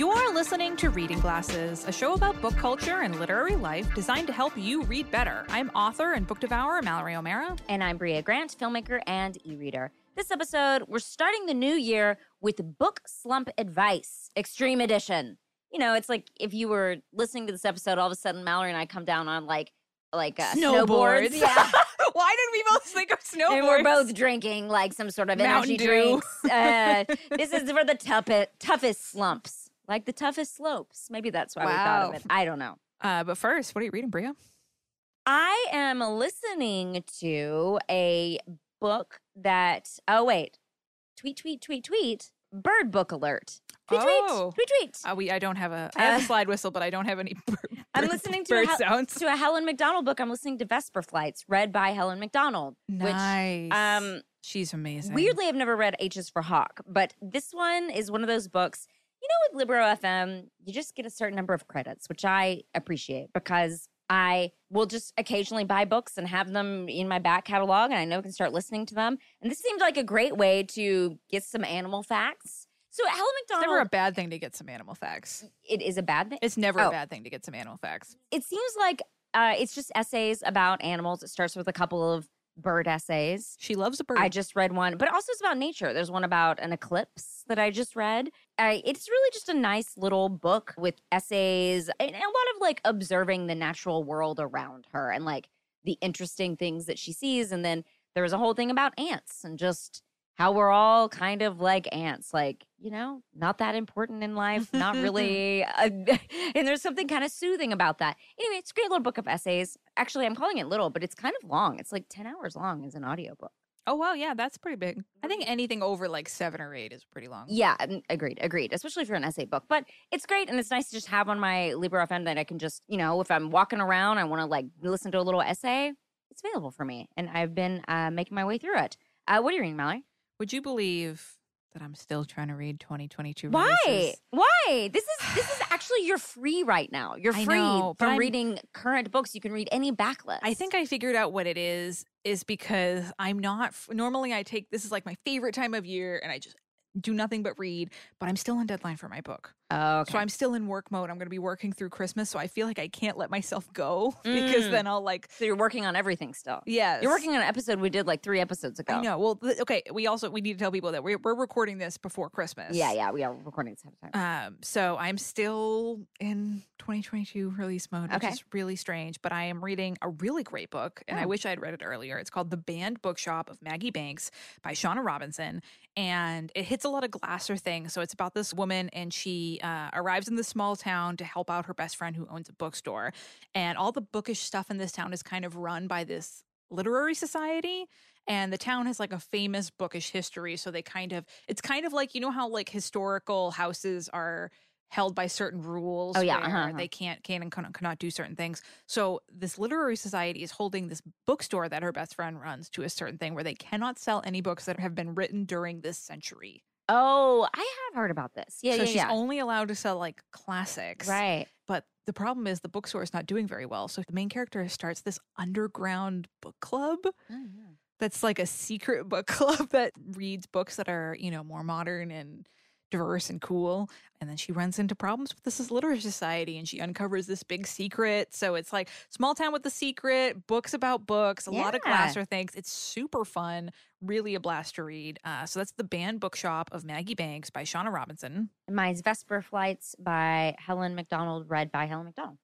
You're listening to Reading Glasses, a show about book culture and literary life designed to help you read better. I'm author and book devourer Mallory O'Meara. And I'm Brea Grant, filmmaker and e reader. This episode, we're starting the new year with book slump advice, extreme edition. You know, it's like if you were listening to this episode, all of a sudden Mallory and I come down on like like uh, snowboards. Yeah. Why did we both think of snowboards? And we're both drinking like some sort of Mountain energy Dew. drinks. Uh, this is for the toughest, toughest slumps, like the toughest slopes. Maybe that's why we thought of it. I don't know. Uh, but first, what are you reading, Brea? I am listening to a book that, oh, wait, tweet, tweet, tweet, tweet, bird book alert. Tweet, Oh. tweet, tweet, tweet. Uh, we I don't have a I have Uh, a slide whistle, but I don't have any. Bird, I'm listening to a bird hel- sounds. to a Helen MacDonald book. I'm listening to Vesper Flights, read by Helen MacDonald. Nice. Which, um, she's amazing. weirdly, I've never read H's for Hawk, but this one is one of those books. You know, with Libro.fm, you just get a certain number of credits, which I appreciate because I will just occasionally buy books and have them in my back catalog, and I know I can start listening to them. And this seemed like a great way to get some animal facts. So Helen It's MacDonald, never a bad thing to get some animal facts. it is a bad thing. It's never Oh. a bad thing to get some animal facts. it seems like uh, it's just essays about animals. It starts with a couple of bird essays. She loves a bird. I just read one, but also it's about nature. There's one about an eclipse that I just read. I, it's really just a nice little book with essays and a lot of like observing the natural world around her and like the interesting things that she sees. And then there was a whole thing about ants and just how we're all kind of like ants, like, you know, not that important in life, not really. Uh, and there's something kind of soothing about that. Anyway, it's a great little book of essays. Actually, I'm calling it little, but it's kind of long. It's like 10 hours long as an audiobook. Oh wow, yeah, that's pretty big. I think anything over like seven or eight is pretty long. Yeah, mm, agreed, agreed. Especially for an essay book, but it's great and it's nice to just have on my Libro.fm that I can just, you know, if I'm walking around, I want to like listen to a little essay. It's available for me, and I've been uh, making my way through it. Uh, what are you reading, Mallory? Would you believe that I'm still trying to read 2022 Why? releases? Why? This is this is actually you're free right now. You're free know, from I'm- reading current books. You can read any backlist. I think I figured out what it is is because I'm not normally I take this is like my favorite time of year and I just do nothing but read, but I'm still on deadline for my book. Oh, okay. So I'm still in work mode. I'm going to be working through Christmas, so I feel like I can't let myself go because Mm. then I'll like so you're working on everything still. yes. You're working on an episode we did like three episodes ago. I know. Well, th- okay, we also we need to tell people that we're we're recording this before Christmas. Yeah, yeah, we are recording this ahead of time. Um, so I'm still in 2022 release mode, which Okay. is really strange. But I am reading a really great book, and I Oh. wish I'd read it earlier. It's called The Banned Bookshop of Maggie Banks by Shauna Robinson, and it hits a lot of Glasser things. So it's about this woman, and she uh, arrives in this small town to help out her best friend who owns a bookstore, and all the bookish stuff in this town is kind of run by this literary society. And the town has like a famous bookish history. So they kind of it's kind of like you know how like historical houses are held by certain rules Oh, yeah, uh-huh, uh-huh. they can't can and cannot, cannot do certain things? So this literary society is holding this bookstore that her best friend runs to a certain thing where they cannot sell any books that have been written during this century Oh, I have heard about this. Yeah, so yeah, she's yeah. only allowed to sell like classics right. but the problem is the bookstore is not doing very well so the main character starts this underground book club oh, that's like a secret book club that reads books that are, you know, more modern and diverse and cool. And then she runs into problems with this is literary society and she uncovers this big secret. So it's like small town with the secret, books about books, a lot of Yeah. Glasser things. It's super fun, really a blast to read. Uh, so that's The Banned Bookshop of Maggie Banks by Shauna Robinson. Mine's Vesper Flights by Helen MacDonald, read by Helen MacDonald.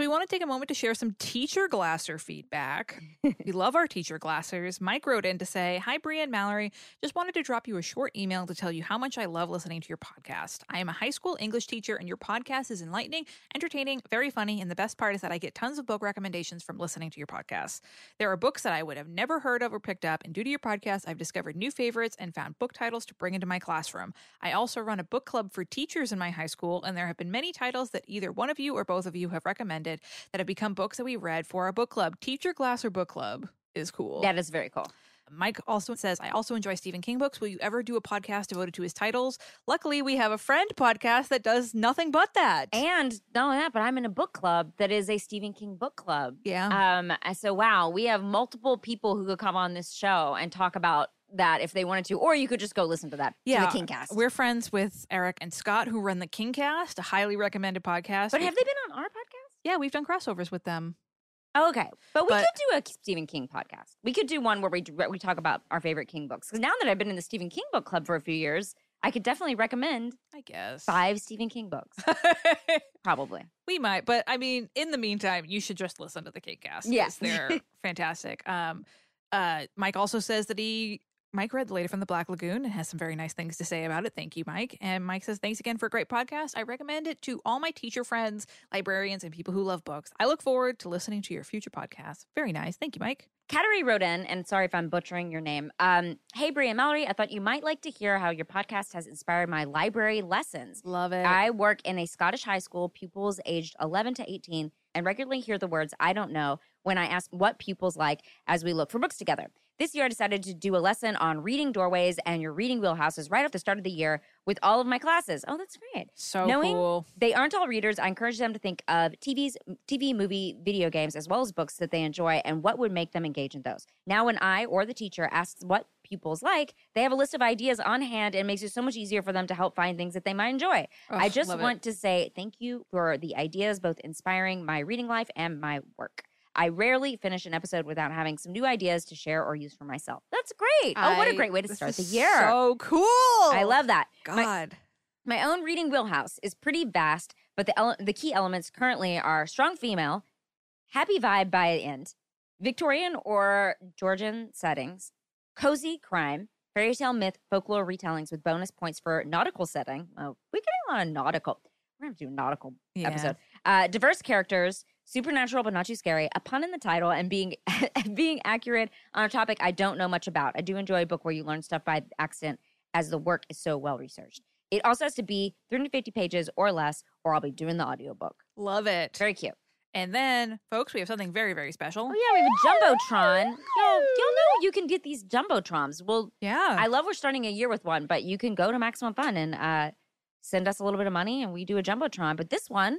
So we want to take a moment to share some teacher Glasser feedback. we love our teacher Glassers. Mike wrote in to say, Hi, Brea and Mallory. Just wanted to drop you a short email to tell you how much I love listening to your podcast. I am a high school English teacher, and your podcast is enlightening, entertaining, very funny, and the best part is that I get tons of book recommendations from listening to your podcast. There are books that I would have never heard of or picked up, and due to your podcast, I've discovered new favorites and found book titles to bring into my classroom. I also run a book club for teachers in my high school, and there have been many titles that either one of you or both of you have recommended that have become books that we read for our book club. Teacher Glasser Book Club is cool. That is very cool. Mike also says, I also enjoy Stephen King books. Will you ever do a podcast devoted to his titles? Luckily, we have a friend podcast that does nothing but that. And not only that, but I'm in a book club that is a Stephen King book club. yeah. Um, so wow, we have multiple people who could come on this show and talk about that if they wanted to, or you could just go listen to that. Yeah, to the Kingcast. We're friends with Eric and Scott, who run the Kingcast, a highly recommended podcast. but have they been on our podcast? Yeah, we've done crossovers with them. Okay, but we But- could do a Stephen King podcast. We could do one where we where we talk about our favorite King books. Because now that I've been in the Stephen King book club for a few years, I could definitely recommend I guess five Stephen King books. Probably. we might, but I mean, in the meantime, you should just listen to the Kingcast. Yeah. because they're fantastic. Um, uh, Mike also says that he Mike read The Lady from the Black Lagoon and has some very nice things to say about it. Thank you, Mike. And Mike says, Thanks again for a great podcast. I recommend it to all my teacher friends, librarians, and people who love books. I look forward to listening to your future podcasts. Very nice. Thank you, Mike. Kateri wrote in, and sorry if I'm butchering your name. Um, hey, Brie and Mallory, I thought you might like to hear how your podcast has inspired my library lessons. Love it. I work in a Scottish high school, pupils aged 11 to 18, and regularly hear the words I don't know when I ask what pupils like as we look for books together. This year, I decided to do a lesson on reading doorways and your reading wheelhouses right at the start of the year with all of my classes. Oh, that's great. so knowing- cool. They aren't all readers. I encourage them to think of TVs, TV, movie, video games, as well as books that they enjoy and what would make them engage in those. Now, when I or the teacher asks what pupils like, they have a list of ideas on hand and it makes it so much easier for them to help find things that they might enjoy. I just love it. want to say thank you for the ideas, both inspiring my reading life and my work. I rarely finish an episode without having some new ideas to share or use for myself. That's great. oh, what a great way to start the year. So cool. I love that. God. my own reading wheelhouse is pretty vast, but the ele- the key elements currently are strong female, happy vibe by the end, Victorian or Georgian settings, cozy crime, fairy tale myth, folklore retellings with bonus points for nautical setting. Oh, we're getting a lot of nautical. We're gonna to do a nautical Yeah. episode. Uh, diverse characters, supernatural but not too scary, a pun in the title, and being being accurate on a topic I don't know much about. I do enjoy a book where you learn stuff by accident, as the work is so well researched. It also has to be 350 pages or less, or I'll be doing the audiobook. Love it. Very cute. And then, folks, we have something very, very special. Oh yeah, we have a jumbotron. Y'all, y'all know you can get these jumbotrons. Well, Yeah. I love we're starting a year with one, but you can go to Maximum Fun and uh, send us a little bit of money, and we do a jumbotron. But this one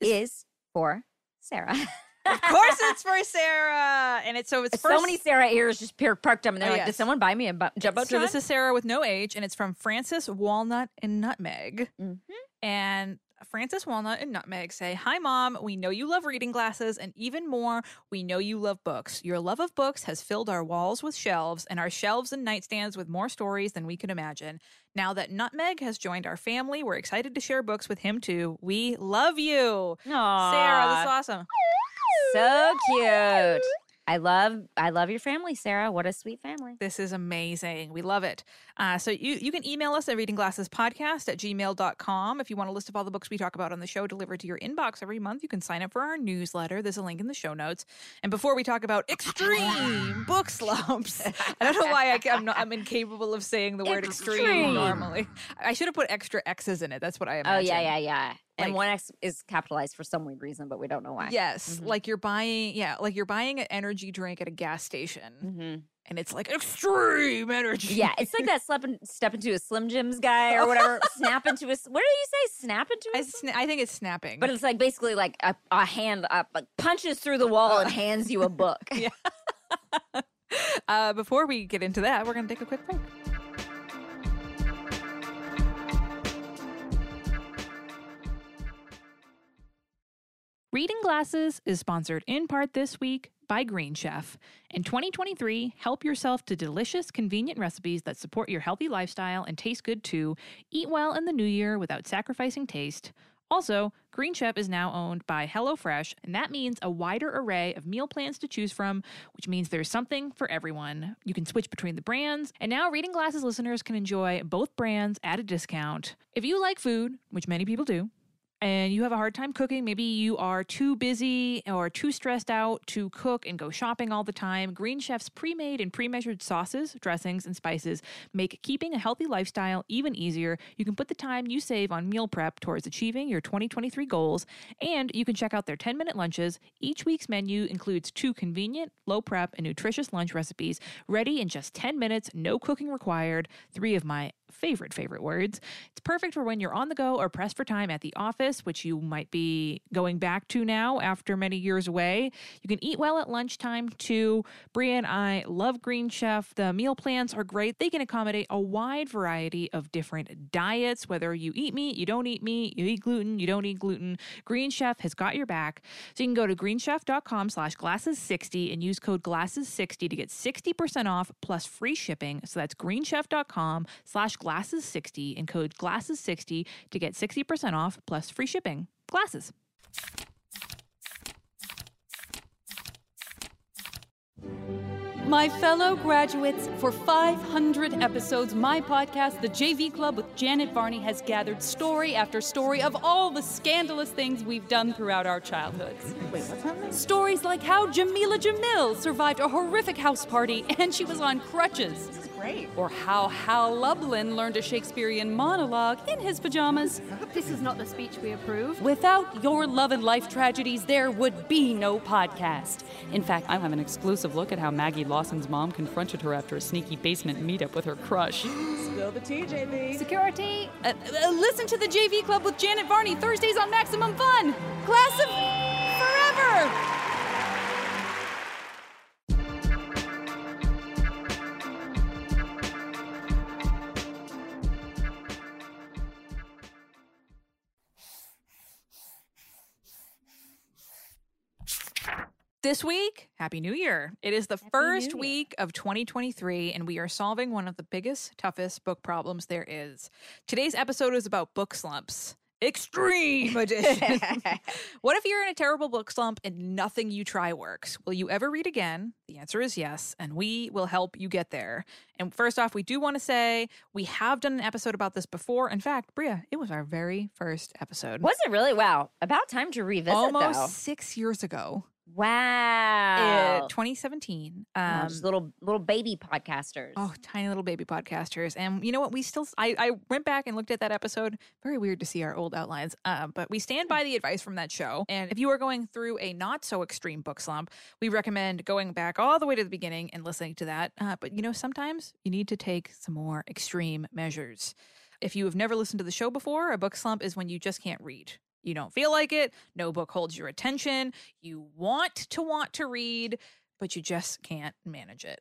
is for Sarah. of course, it's for Sarah, and it's so it's so many Sarah ears just parked up, and they're Oh, like, "Did someone buy me a bu- jumbotron?" So this is Sarah with no age, and it's from Francis Walnut and Nutmeg. Mhm. And Francis Walnut and Nutmeg say, Hi, Mom. We know you love reading glasses, and even more, we know you love books. Your love of books has filled our walls with shelves, and our shelves and nightstands with more stories than we could imagine. Now that Nutmeg has joined our family, we're excited to share books with him too. We love you. Sarah, this is awesome. so cute. I love, I love your family, Sarah. What a sweet family. This is amazing. We love it. Uh, so you, you can email us at readingglassespodcast at gmail.com. If you want a list of all the books we talk about on the show delivered to your inbox every month, you can sign up for our newsletter. There's a link in the show notes. And before we talk about extreme book slumps, I don't know why I, am not, I'm incapable of saying the word extreme, Extreme. normally. I should have put extra X's in it. That's what I am. Oh yeah, yeah, yeah, yeah. And Like- one X is capitalized for some weird reason, but we don't know why. Yes, Mhm. like you're buying, yeah, like you're buying an energy drink at a gas station, hmm and it's like extreme energy. Yeah, it's like that step, in, step into a Slim Jims guy or whatever. snap into a What do you say? Snap into a. I, sna- I think it's snapping. but it's like basically like a, a hand up, like punches through the wall and hands you a book. Yeah. uh, before we get into that, we're going to take a quick break. Reading Glasses is sponsored in part this week by Green Chef. In 2023, help yourself to delicious, convenient recipes that support your healthy lifestyle and taste good too. Eat well in the new year without sacrificing taste. Also, Green Chef is now owned by HelloFresh, and that means a wider array of meal plans to choose from, which means there's something for everyone. You can switch between the brands, and now Reading Glasses listeners can enjoy both brands at a discount. If you like food, which many people do, and you have a hard time cooking, maybe you are too busy or too stressed out to cook and go shopping all the time, Green Chef's pre made and pre measured sauces, dressings, and spices make keeping a healthy lifestyle even easier. You can put the time you save on meal prep towards achieving your 2023 goals, and you can check out their 10 minute lunches. Each week's menu includes two convenient, low prep, and nutritious lunch recipes ready in just 10 minutes, no cooking required. Three of my favorite, favorite words. It's perfect for when you're on the go or pressed for time at the office. Which you might be going back to now after many years away. You can eat well at lunchtime too. Brea and I love Green Chef. The meal plans are great. They can accommodate a wide variety of different diets, whether you eat meat, you don't eat meat, you eat gluten, you don't eat gluten. Green Chef has got your back. So you can go to greenchef.com slash glasses60 and use code glasses60 to get 60% off plus free shipping. So that's greenchef.com slash glasses60 and code glasses60 to get 60% off plus free shipping. Glasses. My fellow graduates, for 500 episodes, my podcast, The JV Club with Janet Varney, has gathered story after story of all the scandalous things we've done throughout our childhoods. Wait, what's happening? Stories like how Jameela Jamil survived a horrific house party and she was on crutches. This is great. Or how Hal Lublin learned a Shakespearean monologue in his pajamas. This is not the speech we approve. Without your love and life tragedies, there would be no podcast. In fact, I'll have an exclusive look at how Maggie Lawson's mom confronted her after a sneaky basement meetup with her crush. Spill the tea, JV. Security. Uh, uh, listen to the JV Club with Janet Varney Thursdays on Maximum Fun. Class of forever. This week, Happy New Year. It is the first week of 2023, and we are solving one of the biggest, toughest book problems there is. Today's episode is about book slumps. Extreme edition. what if you're in a terrible book slump and nothing you try works? Will you ever read again? The answer is yes, and we will help you get there. And first off, we do want to say we have done an episode about this before. In fact, Brea, it was our very first episode. Was it really? Wow. About time to revisit Almost though. six years ago, Wow. uh, 2017. Oh, Um, just little little baby podcasters. Oh, tiny little baby podcasters. And you know what? We still, I, I went back and looked at that episode. Very weird to see our old outlines. Uh, but we stand by the advice from that show. And if you are going through a not so extreme book slump, we recommend going back all the way to the beginning and listening to that. Uh, but you know, sometimes you need to take some more extreme measures. If you have never listened to the show before, a book slump is when you just can't read. You don't feel like it. No book holds your attention. You want to want to read, but you just can't manage it.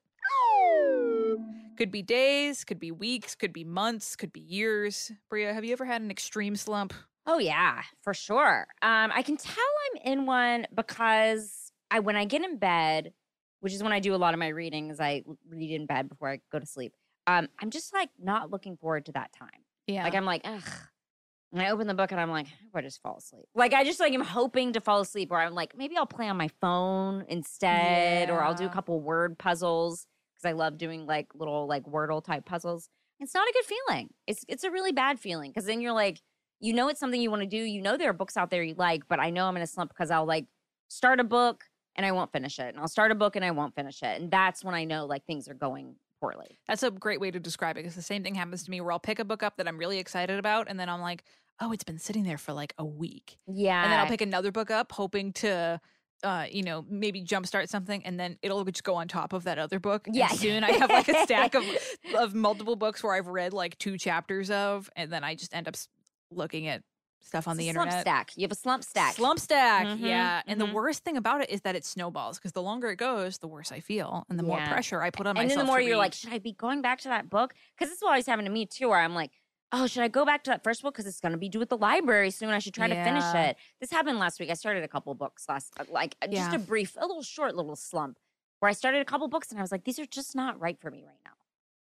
Could be days, could be weeks, could be months, could be years. Brea, have you ever had an extreme slump? Oh yeah, for sure. Um, I can tell I'm in one because I when I get in bed, which is when I do a lot of my reading, is I read in bed before I go to sleep. Um, I'm just like not looking forward to that time. Yeah. Like I'm like, ugh. And I open the book and I'm like, I just fall asleep. Like I just like am hoping to fall asleep, or I'm like, maybe I'll play on my phone instead, or I'll do a couple word puzzles because I love doing like little like Wordle type puzzles. It's not a good feeling. It's it's a really bad feeling because then you're like, you know, it's something you want to do. You know, there are books out there you like, but I know I'm in a slump because I'll like start a book and I won't finish it, and I'll start a book and I won't finish it, and that's when I know like things are going poorly. That's a great way to describe it because the same thing happens to me where I'll pick a book up that I'm really excited about and then I'm like, oh, it's been sitting there for like a week. Yeah, And then I'll pick another book up hoping to. Uh, you know, maybe jumpstart something, and then it'll just go on top of that other book. and Yeah. soon I have like a stack of of multiple books where I've read like two chapters of, and then I just end up looking at stuff on It's the a slump internet. stack. You have a slump stack. Slump stack, Mhm, yeah. And the mhm. worst thing about it is that it snowballs because the longer it goes, the worse I feel, and the more pressure I put on and myself. And then the more you're read. like, should I be going back to that book? Because this is always happened to me too, where I'm like, oh, should I go back to that first book because it's going to be due at the library soon? I should try to finish it. This happened last week. I started a couple books last, uh, like uh, just a brief, a little short little slump where I started a couple books and I was like, these are just not right for me right now.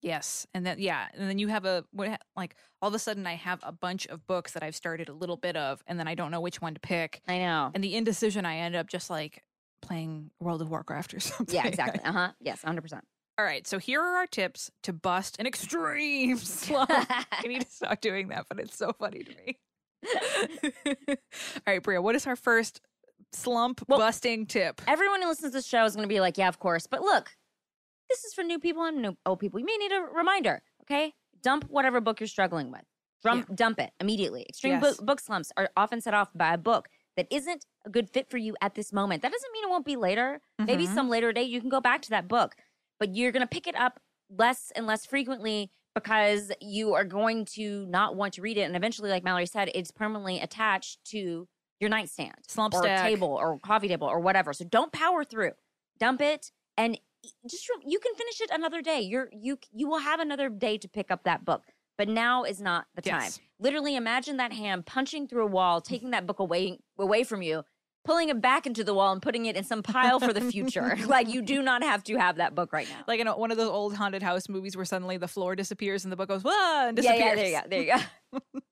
yes, and then yeah, and then you have a what like all of a sudden I have a bunch of books that I've started a little bit of, and then I don't know which one to pick, I know. and the indecision I end up just like playing World of Warcraft or something. Yeah, exactly. Uh huh. Yes, 100%. All right, so here are our tips to bust an extreme slump. I need to stop doing that, but it's so funny to me. All right, Brea, what is our first slump Well, busting tip? Everyone who listens to this show is going to be like, yeah, of course. But look, this is for new people and new old people. You may need a reminder, okay? Dump whatever book you're struggling with. Dump, dump it immediately. Extreme Yes. book, book slumps are often set off by a book that isn't a good fit for you at this moment. That doesn't mean it won't be later. Maybe Mhm. some later date you can go back to that book, but you're going to pick it up less and less frequently because you are going to not want to read it. And eventually, like Mallory said, it's permanently attached to your nightstand Slump or table or coffee table or whatever. So don't power through. Dump it and just you can finish it another day. You're you you will have another day to pick up that book. But now is not the time. Literally imagine that hand punching through a wall, taking that book away away from you, pulling it back into the wall and putting it in some pile for the future. like you do not have to have that book right now. Like in a, one of those old haunted house movies where suddenly the floor disappears and the book goes, whoa and yeah, disappears. yeah, there you go. There you go.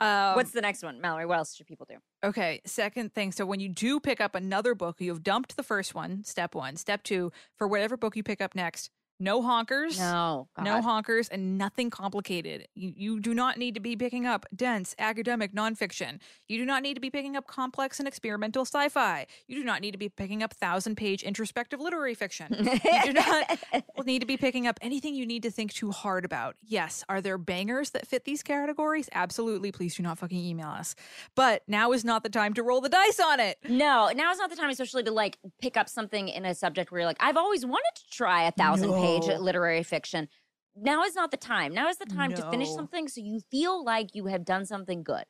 Um, What's the next one, Mallory? What else should people do? Okay, second thing. So when you do pick up another book, you've dumped the first one, step one. Step two, for whatever book you pick up next, no honkers. No, No honkers and nothing complicated. You, you do not need to be picking up dense academic nonfiction. You do not need to be picking up complex and experimental sci fi. You do not need to be picking up thousand page introspective literary fiction. you do not need to be picking up anything you need to think too hard about. Yes, are there bangers that fit these categories? Absolutely. Please do not fucking email us. But now is not the time to roll the dice on it. No, now is not the time, especially to like pick up something in a subject where you're like, I've always wanted to try a thousand No. literary fiction. Now is not the time. Now is the time to finish something so you feel like you have done something good.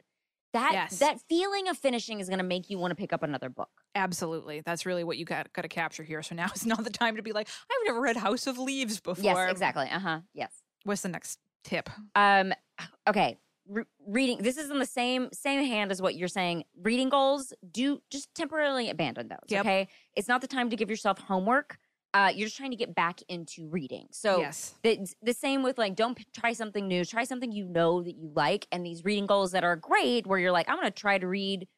That Yes. that feeling of finishing is going to make you want to pick up another book. Absolutely. That's really what you got, got to capture here. So now is not the time to be like, I've never read House of Leaves before. Yes, exactly. Uh huh. Yes. What's the next tip? Um. Okay. Re- reading. This is in the same same hand as what you're saying. Reading goals. Do just temporarily abandon those. Yep. Okay. It's not the time to give yourself homework. Uh, you're just trying to get back into reading. So yes. the, the same with like don't p- try something new. Try something you know that you like. And these reading goals that are great, where you're like, I'm going to try to read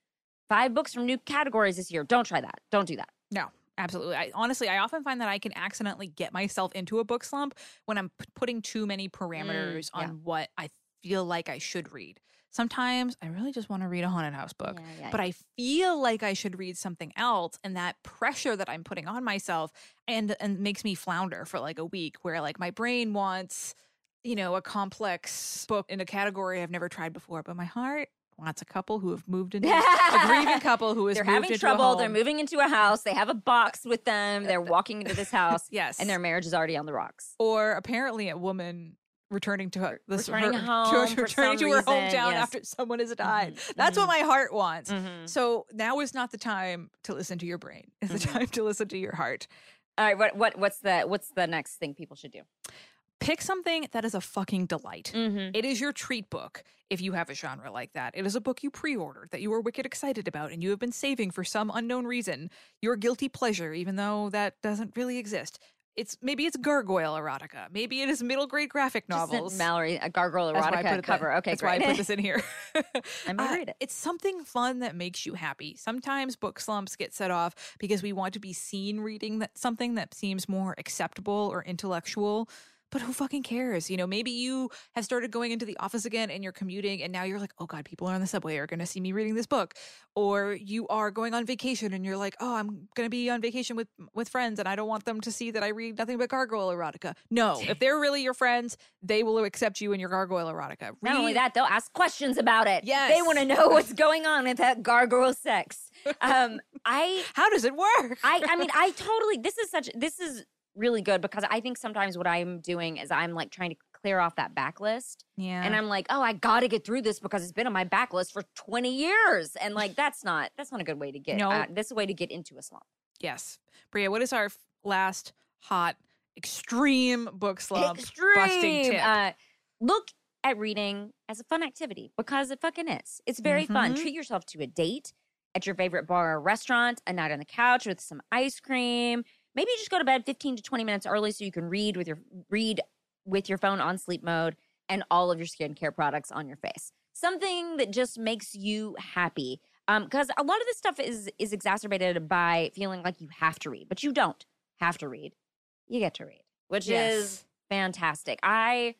five books from new categories this year. Don't try that. Don't do that. No, absolutely. I honestly, I often find that I can accidentally get myself into a book slump when I'm p- putting too many parameters yeah. on what I feel like I should read. Sometimes I really just want to read a haunted house book, Yeah, yeah, but I feel like I should read something else, and that pressure that I'm putting on myself and and makes me flounder for like a week, where like my brain wants, you know, a complex book in a category I've never tried before, but my heart wants a couple who have moved into a grieving couple who is They're having trouble. They're moving into a house. They have a box with them. Uh, they're walking into this house, Yes, and their marriage is already on the rocks. or apparently a woman returning to her this Returning her, home to, returning to her reason, hometown yes. after someone has died. Mhm, That's what mhm. my heart wants. Mhm. So now is not the time to listen to your brain. It's the Mhm. time to listen to your heart. All right. What what what's the what's the next thing people should do? Pick something that is a fucking delight. Mm-hmm. It is your treat book if you have a genre like that. It is a book you pre ordered that you are wicked excited about and you have been saving for some unknown reason. Your guilty pleasure, even though that doesn't really exist. It's maybe it's gargoyle erotica. Maybe it is middle grade graphic novels. Mallory, a gargoyle That's I put erotica cover. okay, that's great. why I put this in here. I may Uh, read it. It's something fun that makes you happy. Sometimes book slumps get set off because we want to be seen reading that something that seems more acceptable or intellectual. But who fucking cares? You know, maybe you have started going into the office again and you're commuting and now you're like, oh God, people are on the subway are going to see me reading this book. Or you are going on vacation and you're like, oh, I'm going to be on vacation with with friends and I don't want them to see that I read nothing but gargoyle erotica. No, if they're really your friends, they will accept you in your gargoyle erotica. Not only that, they'll ask questions about it. Yes. They want to know what's going on with that gargoyle sex. Um, I, How does it work? I, I mean, I totally. This is such. This is really good because I think sometimes what I'm doing is I'm like trying to clear off that backlist, yeah. and I'm like, oh, I got to get through this because it's been on my backlist for 20 years, and like that's not that's not a good way to get. No. uh, this is a way to get into a slump. Yes. Brea, what is our f- last hot, extreme book slump busting Extreme. tip? Uh, look at reading as a fun activity because it fucking is. It's very fun. Mhm. Treat yourself to a date at your favorite bar or restaurant, a night on the couch with some ice cream. Maybe just go to bed 15 to 20 minutes early so you can read with your read with your phone on sleep mode and all of your skincare products on your face. Something that just makes you happy. Um, because a lot of this stuff is is exacerbated by feeling like you have to read, but you don't have to read. You get to read, which is fantastic. I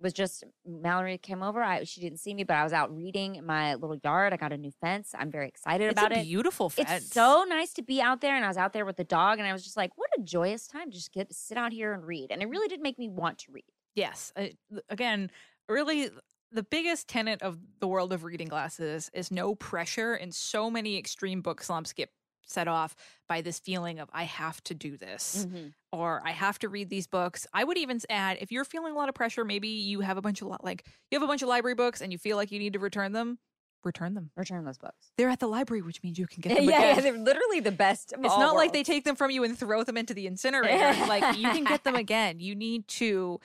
was just Mallory came over. I she didn't see me, but I was out reading in my little yard. I got a new fence. I'm very excited it's about a it. beautiful fence. It's so nice to be out there, and I was out there with the dog, and I was just like, "What a joyous time to just get sit out here and read." And it really did make me want to read. Yes. Th- again, really, the biggest tenet of the world of reading glasses is no pressure, and so many extreme book slumps get set off by this feeling of I have to do this Mhm. or I have to read these books. I would even add if you're feeling a lot of pressure, maybe you have a bunch of li- like you have a bunch of library books and you feel like you need to return them, return them. Return those books. They're at the library, which means you can get them yeah, again. they're literally the best. It's not like they take them from you and throw them into the incinerator. like you can get them again. You need to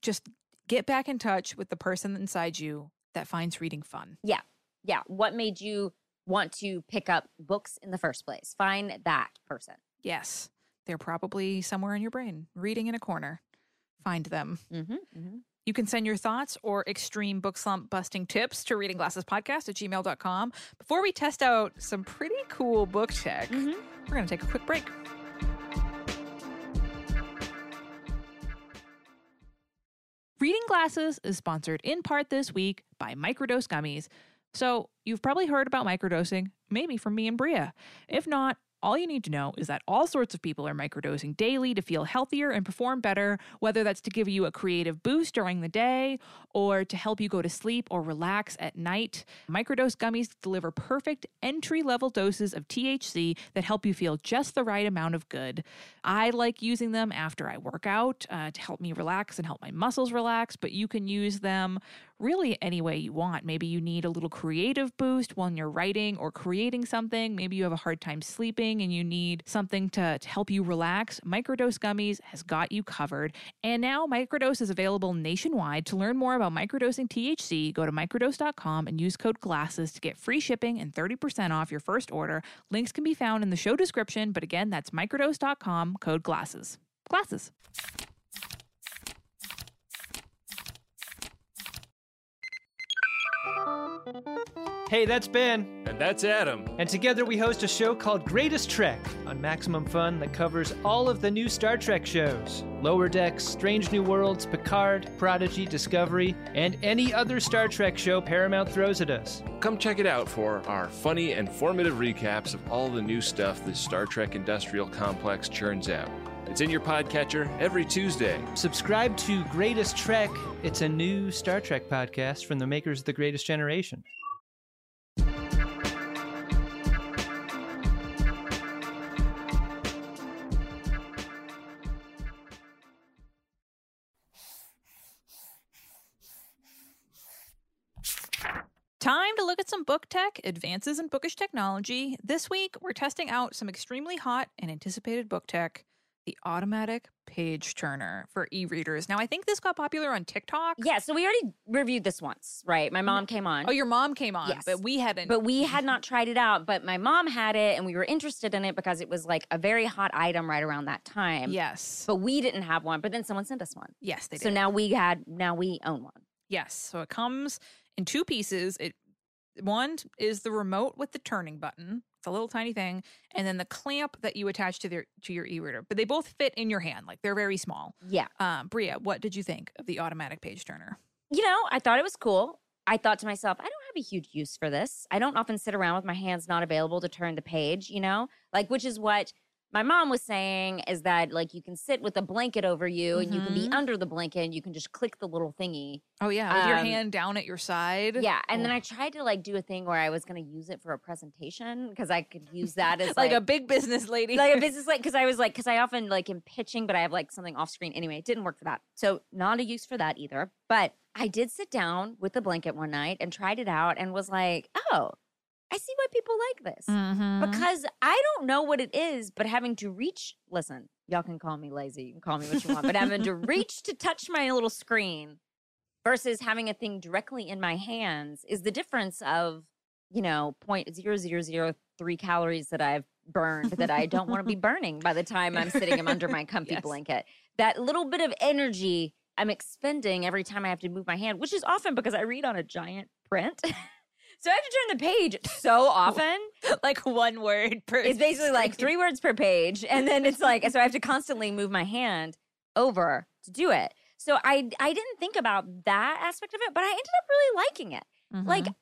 just get back in touch with the person inside you that finds reading fun. Yeah. Yeah. What made you want to pick up books in the first place? Find that person. Yes, they're probably somewhere in your brain, reading in a corner. Find them. Mm-hmm, mm-hmm. You can send your thoughts or extreme book slump busting tips to reading glasses podcast at gmail.com. Before we test out some pretty cool book tech, Mhm. we're going to take a quick break. Reading Glasses is sponsored in part this week by Microdose Gummies. So, you've probably heard about microdosing, maybe from me and Brea. If not, all you need to know is that all sorts of people are microdosing daily to feel healthier and perform better, whether that's to give you a creative boost during the day or to help you go to sleep or relax at night. Microdose gummies deliver perfect entry level doses of THC that help you feel just the right amount of good. I like using them after I work out uh, to help me relax and help my muscles relax, but you can use them really any way you want. Maybe you need a little creative boost when you're writing or creating something. Maybe you have a hard time sleeping and you need something to, to help you relax. Microdose Gummies has got you covered. And now Microdose is available nationwide. To learn more about microdosing THC, go to microdose.com and use code GLASSES to get free shipping and 30% off your first order. Links can be found in the show description, but again, that's microdose.com, code GLASSES. Glasses. Hey, that's Ben. And that's Adam. And together we host a show called Greatest Trek on Maximum Fun that covers all of the new Star Trek shows Lower Decks, Strange New Worlds, Picard, Prodigy, Discovery, and any other Star Trek show Paramount throws at us. Come check it out for our funny and formative recaps of all the new stuff the Star Trek industrial complex churns out. It's in your podcatcher every Tuesday. Subscribe to Greatest Trek. It's a new Star Trek podcast from the makers of The Greatest Generation. Time to look at some book tech, advances in bookish technology. This week, we're testing out some extremely hot and anticipated book tech, the automatic page turner for e readers. Now, I think this got popular on TikTok. Yeah, so we already reviewed this once, right? My mm-hmm. mom came on. Oh, your mom came on, Yes. but we hadn't. but we had mm-hmm. not tried it out. But my mom had it, and we were interested in it because it was like a very hot item right around that time. yes. But we didn't have one. But then someone sent us one. Yes, they did. So now we had, now we own one. Yes. So it comes in two pieces. It one is the remote with the turning button. It's a little tiny thing, and then the clamp that you attach to their to your e-reader. But they both fit in your hand, like they're very small. Yeah. Um, Brea, what did you think of the automatic page turner? You know, I thought it was cool. I thought to myself, I don't have a huge use for this. I don't often sit around with my hands not available to turn the page, you know? Like, which is what my mom was saying is that, like, you can sit with a blanket over you and you can be Mhm. under the blanket and you can just click the little thingy. Oh yeah, with your Um, hand down at your side. Yeah. And then Oh. I tried to, like, do a thing where I was going to use it for a presentation because I could use that as like, like, a big business lady. like a business like because I was like because I often like am pitching, but I have like something off screen anyway. It didn't work for that, so not a use for that either. But I did sit down with the blanket one night and tried it out and was like, oh, I see why people like this Mhm. because I don't know what it is, but having to reach. Listen, y'all can call me lazy, you can call me what you want, but having to reach to touch my little screen versus having a thing directly in my hands is the difference of you know point zero zero zero three calories that I've burned that I don't want to be burning by the time I'm sitting under my comfy Yes. blanket. That little bit of energy I'm expending every time I have to move my hand, which is often because I read on a giant print. so I have to turn the page so often. like one word per. It's basically like three words per page. And then it's like, so I have to constantly move my hand over to do it. So I I didn't think about that aspect of it, but I ended up really liking it. Like Mhm.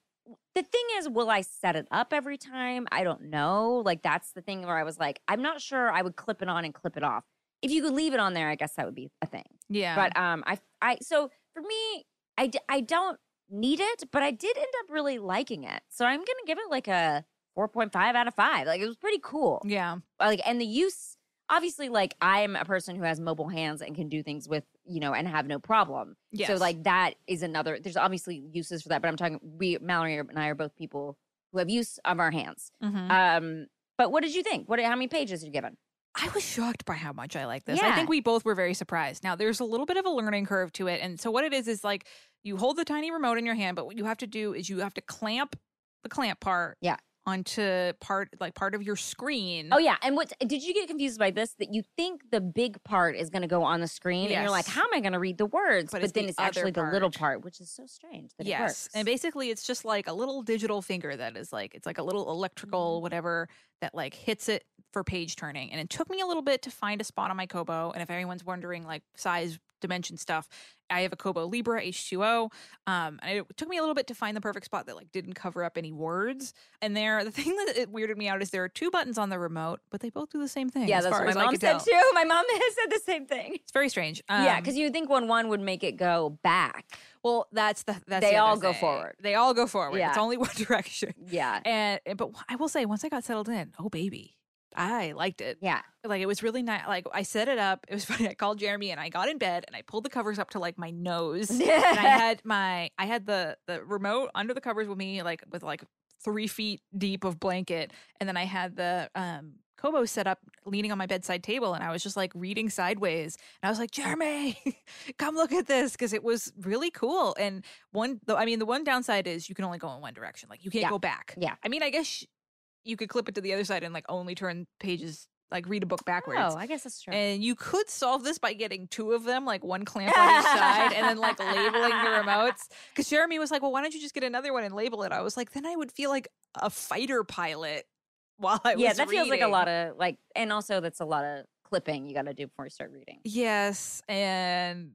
the thing is, will I set it up every time? I don't know. Like that's the thing where I was like, I'm not sure I would clip it on and clip it off. If you could leave it on there, I guess that would be a thing. yeah, But um, I I so for me, I I don't need it, but I did end up really liking it. So I'm gonna give it like a 4.5 out of 5. Like it was pretty cool. Yeah. Like and the use obviously like I'm a person who has mobile hands and can do things with, you know, and have no problem. Yes. So like that is another there's obviously uses for that, but I'm talking we Mallory and I are both people who have use of our hands. Mhm. Um but what did you think? What how many pages did you give it? I was shocked by how much I like this. Yeah. I think we both were very surprised. Now, there's a little bit of a learning curve to it. And so, what it is is like you hold the tiny remote in your hand, but what you have to do is you have to clamp the clamp part Yeah. Onto part like part of your screen. Oh yeah, and what did you get confused by this? That you think the big part is going to go on the screen, and you're like, "How am I going to read the words?" But But, it's then the it's actually other the little part. part, which is so strange that it yes. works. And basically, it's just like a little digital finger that is like, it's like a little Mm-hmm. electrical whatever that like hits it for page turning. And it took me a little bit to find a spot on my Kobo. And if anyone's wondering like size, dimension stuff, I have a Kobo Libra H2O. Um, and it took me a little bit to find the perfect spot that like didn't cover up any words. And there, the thing that it weirded me out is there are two buttons on the remote, but they both do the same thing. yeah, as that's what my mom said tell. too. My mom has said the same thing. It's very strange. yeah, Um, because you would think one one would make it go back. well, that's the that's They the all go thing. forward. They all go forward. Yeah. It's only one direction. Yeah, and- but I will say, once I got settled in, oh baby, I liked it. yeah. Like it was really nice. Like I set it up. It was funny. I called Jeremy and I got in bed and I pulled the covers up to like my nose. and I had my I had the the remote under the covers with me, like with like three feet deep of blanket, and then I had the um Kobo set up leaning on my bedside table and I was just like reading sideways and I was like Jeremy come look at this because it was really cool and one though I mean the one downside is you can only go in one direction like you can't Yeah. go back Yeah. I mean I guess you could clip it to the other side and like only turn pages like read a book backwards Oh, I guess that's true. and you could solve this by getting two of them, like one clamp on each side, and then like labeling the remotes. Because Jeremy was like, "Well, why don't you just get another one and label it?" I was like, "Then I would feel like a fighter pilot while I was yeah, that feels like a lot of like, and also that's a lot of clipping you got to do before you start reading. Yes, and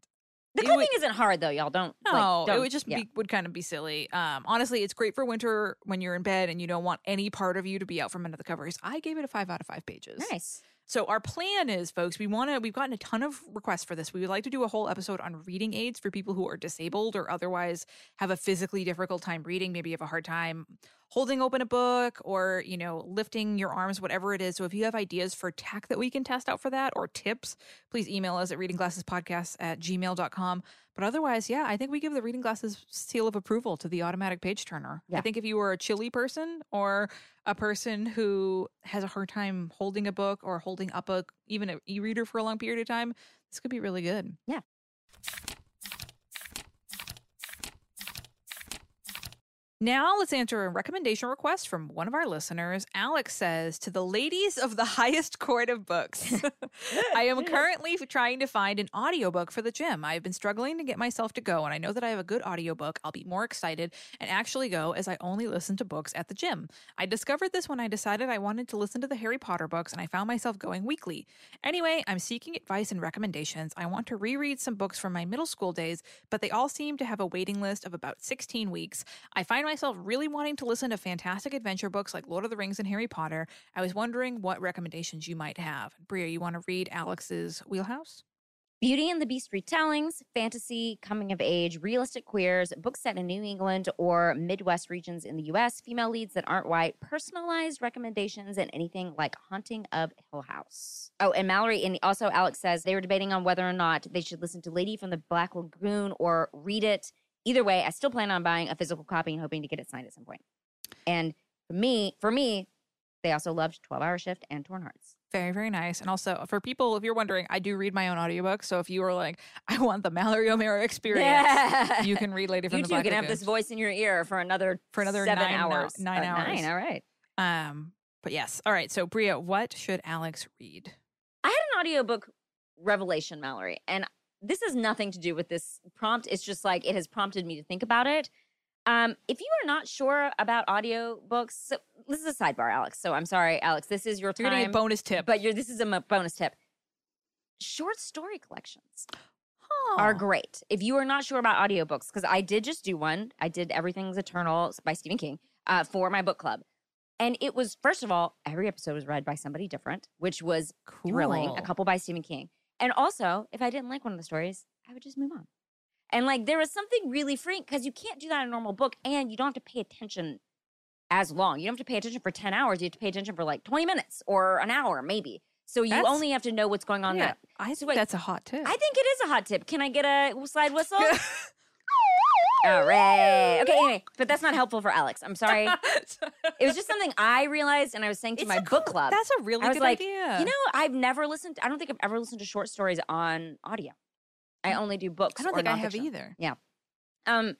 The It clipping would- isn't hard though, y'all. Don't like, no, it don't- would just yeah. be would kind of be silly. Um, honestly, it's great for winter when you're in bed and you don't want any part of you to be out from under the covers. I gave it a five out of five pages. nice. So our plan is, folks, we want to. We've gotten a ton of requests for this. We would like to do a whole episode on reading aids for people who are disabled or otherwise have a physically difficult time reading. Maybe you have a hard time holding open a book or you know lifting your arms, whatever it is. So if you have ideas for tech that we can test out for that or tips, please email us at readingglassespodcast at gmail.com. But otherwise, yeah, I think we give the reading glasses seal of approval to the automatic page turner. I think if you are a chilly person or a person who has a hard time holding a book or holding up a even an e-reader for a long period of time, this could be really good. Yeah. Now let's answer a recommendation request from one of our listeners. Alex says to the ladies of the highest court of books. I am currently trying to find an audiobook for the gym. I've been struggling to get myself to go, and I know that I have a good audiobook. I'll be more excited and actually go as I only listen to books at the gym. I discovered this when I decided I wanted to listen to the Harry Potter books, and I found myself going weekly. Anyway, I'm seeking advice and recommendations. I want to reread some books from my middle school days, but they all seem to have a waiting list of about 16 weeks. I find myself really wanting to listen to fantastic adventure books like Lord of the Rings and Harry Potter. I was wondering what recommendations you might have. Brea, you want to read Alex's Wheelhouse? Beauty and the Beast retellings, fantasy, coming of age, realistic queers, books set in New England or Midwest regions in the US, female leads that aren't white, personalized recommendations, and anything like Haunting of Hill House. Oh, and Mallory and also Alex says they were debating on whether or not they should listen to Lady from the Black Lagoon or read it. Either way, I still plan on buying a physical copy and hoping to get it signed at some point. And for me, for me, they also loved 12 Hour Shift and Torn Hearts. Very, very nice. And also, for people, if you're wondering, I do read my own audiobook. So if you are like, I want the Mallory O'Meara experience, you can read Lady from you the Black can have this voice in your ear for another For another seven nine hours. nine Uh, hours. Nine. All right. Um, but yes. All right. So Brea, what should Alex read? I had an audiobook revelation, Mallory, and this has nothing to do with this prompt. It's just like it has prompted me to think about it. Um, if you are not sure about audiobooks, so this is a sidebar, Alex. So I'm sorry, Alex. This is your You're time. getting a bonus tip. but you're this is a mo- bonus tip. Short story collections. are great. If you are not sure about audiobooks, because I did just do one, I did Everything's Eventual by Stephen King uh, for my book club. And it was, first of all, every episode was read by somebody different, which was thrilling. A couple by Stephen King. And also, if I didn't like one of the stories, I would just move on. And like, there was something really freeing because you can't do that in a normal book and you don't have to pay attention as long. You don't have to pay attention for 10 hours. You have to pay attention for like 20 minutes or an hour, maybe. So you That's- only have to know what's going on yeah, there. I So wait, that's a hot tip. I think it is a hot tip. Can I get a slide whistle? All right. Okay, but that's not helpful for Alex. I'm sorry. It was just something I realized and I was saying to It's my a book club. That's a really good like, idea. You know, I've never listened, I don't think I've ever listened to short stories on audio. I only do books. I don't think I have either. Um,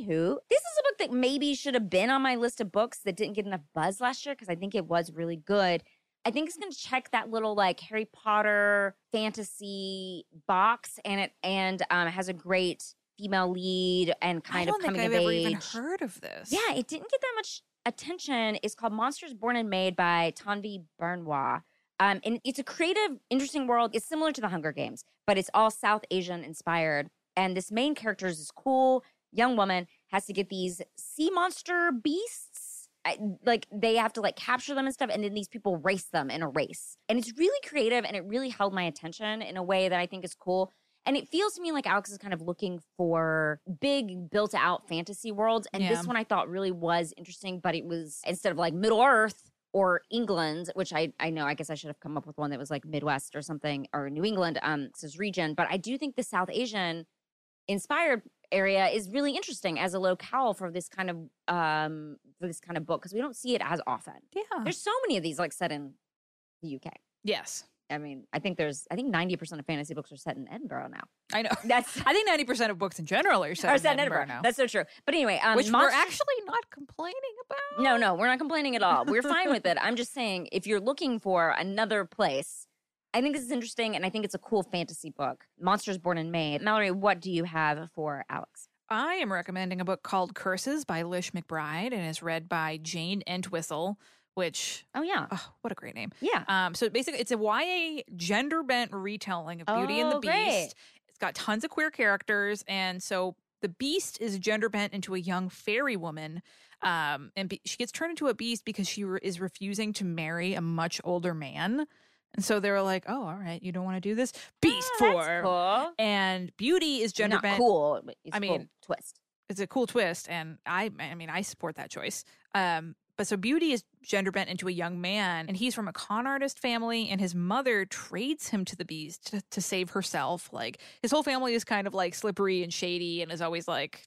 anywho, this is a book that maybe should have been on my list of books that didn't get enough buzz last year because I think it was really good. I think it's going to check that little like Harry Potter fantasy box, and it and um, it has a great female lead and kind of think coming I've of age. even heard of this. Yeah, it didn't get that much attention. It's called Monsters Born and Made by Tanvi Berwah. Um, and it's a creative, interesting world. It's similar to the Hunger Games, but it's all South Asian inspired. And this main character is this cool young woman has to get these sea monster beasts. I- Like they have to like capture them and stuff, and then these people race them in a race. And it's really creative, and it really held my attention in a way that I think is cool. And it feels to me like Alex is kind of looking for big, built out fantasy worlds. And Yeah. this one I thought really was interesting, but it was instead of like Middle Earth or England, which I, I know, I guess I should have come up with one that was like Midwest or something or New England, um, this region. But I do think the South Asian inspired area is really interesting as a locale for this kind of um for this kind of book because we don't see it as often. Yeah. There's so many of these like set in the UK. Yes. I mean, I think there's I think 90% of fantasy books are set in Edinburgh now. I know. That's I think ninety percent of books in general are set, in set in Edinburgh, Edinburgh. now, That's so true. But anyway, um, which we're actually not complaining about. No, no, we're not complaining at all. We're fine with it. I'm just saying, if you're looking for another place, I think this is interesting, and I think it's a cool fantasy book. Monsters Born and Made. Mallory, what do you have for Alex? I am recommending a book called Curses by Lish McBride and is read by Jayne Entwistle, which Oh yeah, oh, what a great name. yeah. Um, so basically, it's a YA gender bent retelling of Beauty and the Oh, Beast. great. It's got tons of queer characters, and so the Beast is gender bent into a young fairy woman. Um, and be- she gets turned into a beast because she re- is refusing to marry a much older man. And so they were like, "Oh, all right, you don't want to do this, Beast Oh, form." that's cool. And Beauty is gender Not bent. cool. It's I cool mean, twist. It's a cool twist, and I, I mean, I support that choice. Um, but so Beauty is gender bent into a young man, and he's from a con artist family, and his mother trades him to the beast to, to save herself. Like his whole family is kind of like slippery and shady, and is always like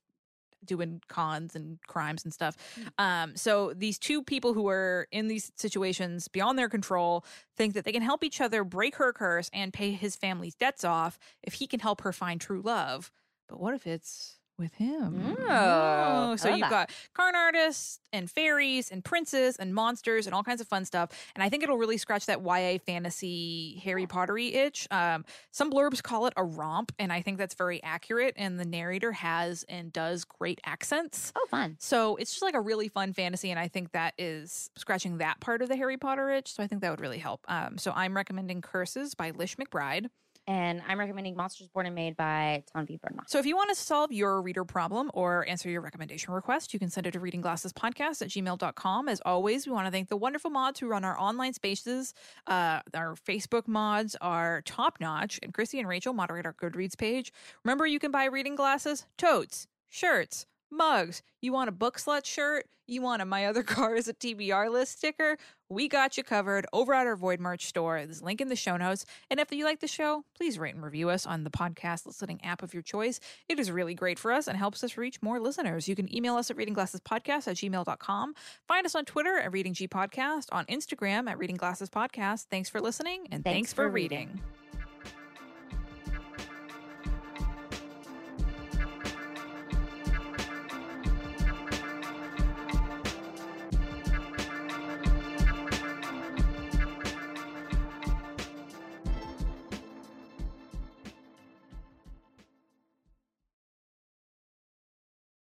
doing cons and crimes and stuff. Um, so these two people who are in these situations beyond their control think that they can help each other break her curse and pay his family's debts off if he can help her find true love. But what if it's with him? Oh, so you've that. got carn artists and fairies and princes and monsters and all kinds of fun stuff. And I think it'll really scratch that YA fantasy Harry Pottery itch. Um, some blurbs call it a romp, and I think that's very accurate. And the narrator has and does great accents. Oh, fun. So it's just like a really fun fantasy, and I think that is scratching that part of the Harry Potter itch. So I think that would really help. Um, so I'm recommending Curses by Lish McBride. And I'm recommending Monsters Born and Made by Tanvi Berwah. So if you want to solve your reader problem or answer your recommendation request, you can send it to readingglassespodcast at gmail.com. As always, we want to thank the wonderful mods who run our online spaces. Uh, our Facebook mods are top notch, and Chrissy and Rachel moderate our Goodreads page. Remember, you can buy reading glasses, totes, shirts, mugs. You want a book slut shirt? You want a My Other Car is a TBR list sticker? We got you covered over at our Void Merch store. There's a link in the show notes. And if you like the show, please rate and review us on the podcast listening app of your choice. It is really great for us and helps us reach more listeners. You can email us at readingglassespodcast at gmail.com. Find us on Twitter at Reading G Podcast, on Instagram at Reading Glasses Podcast. Thanks for listening and thanks, Thanks for for reading. reading.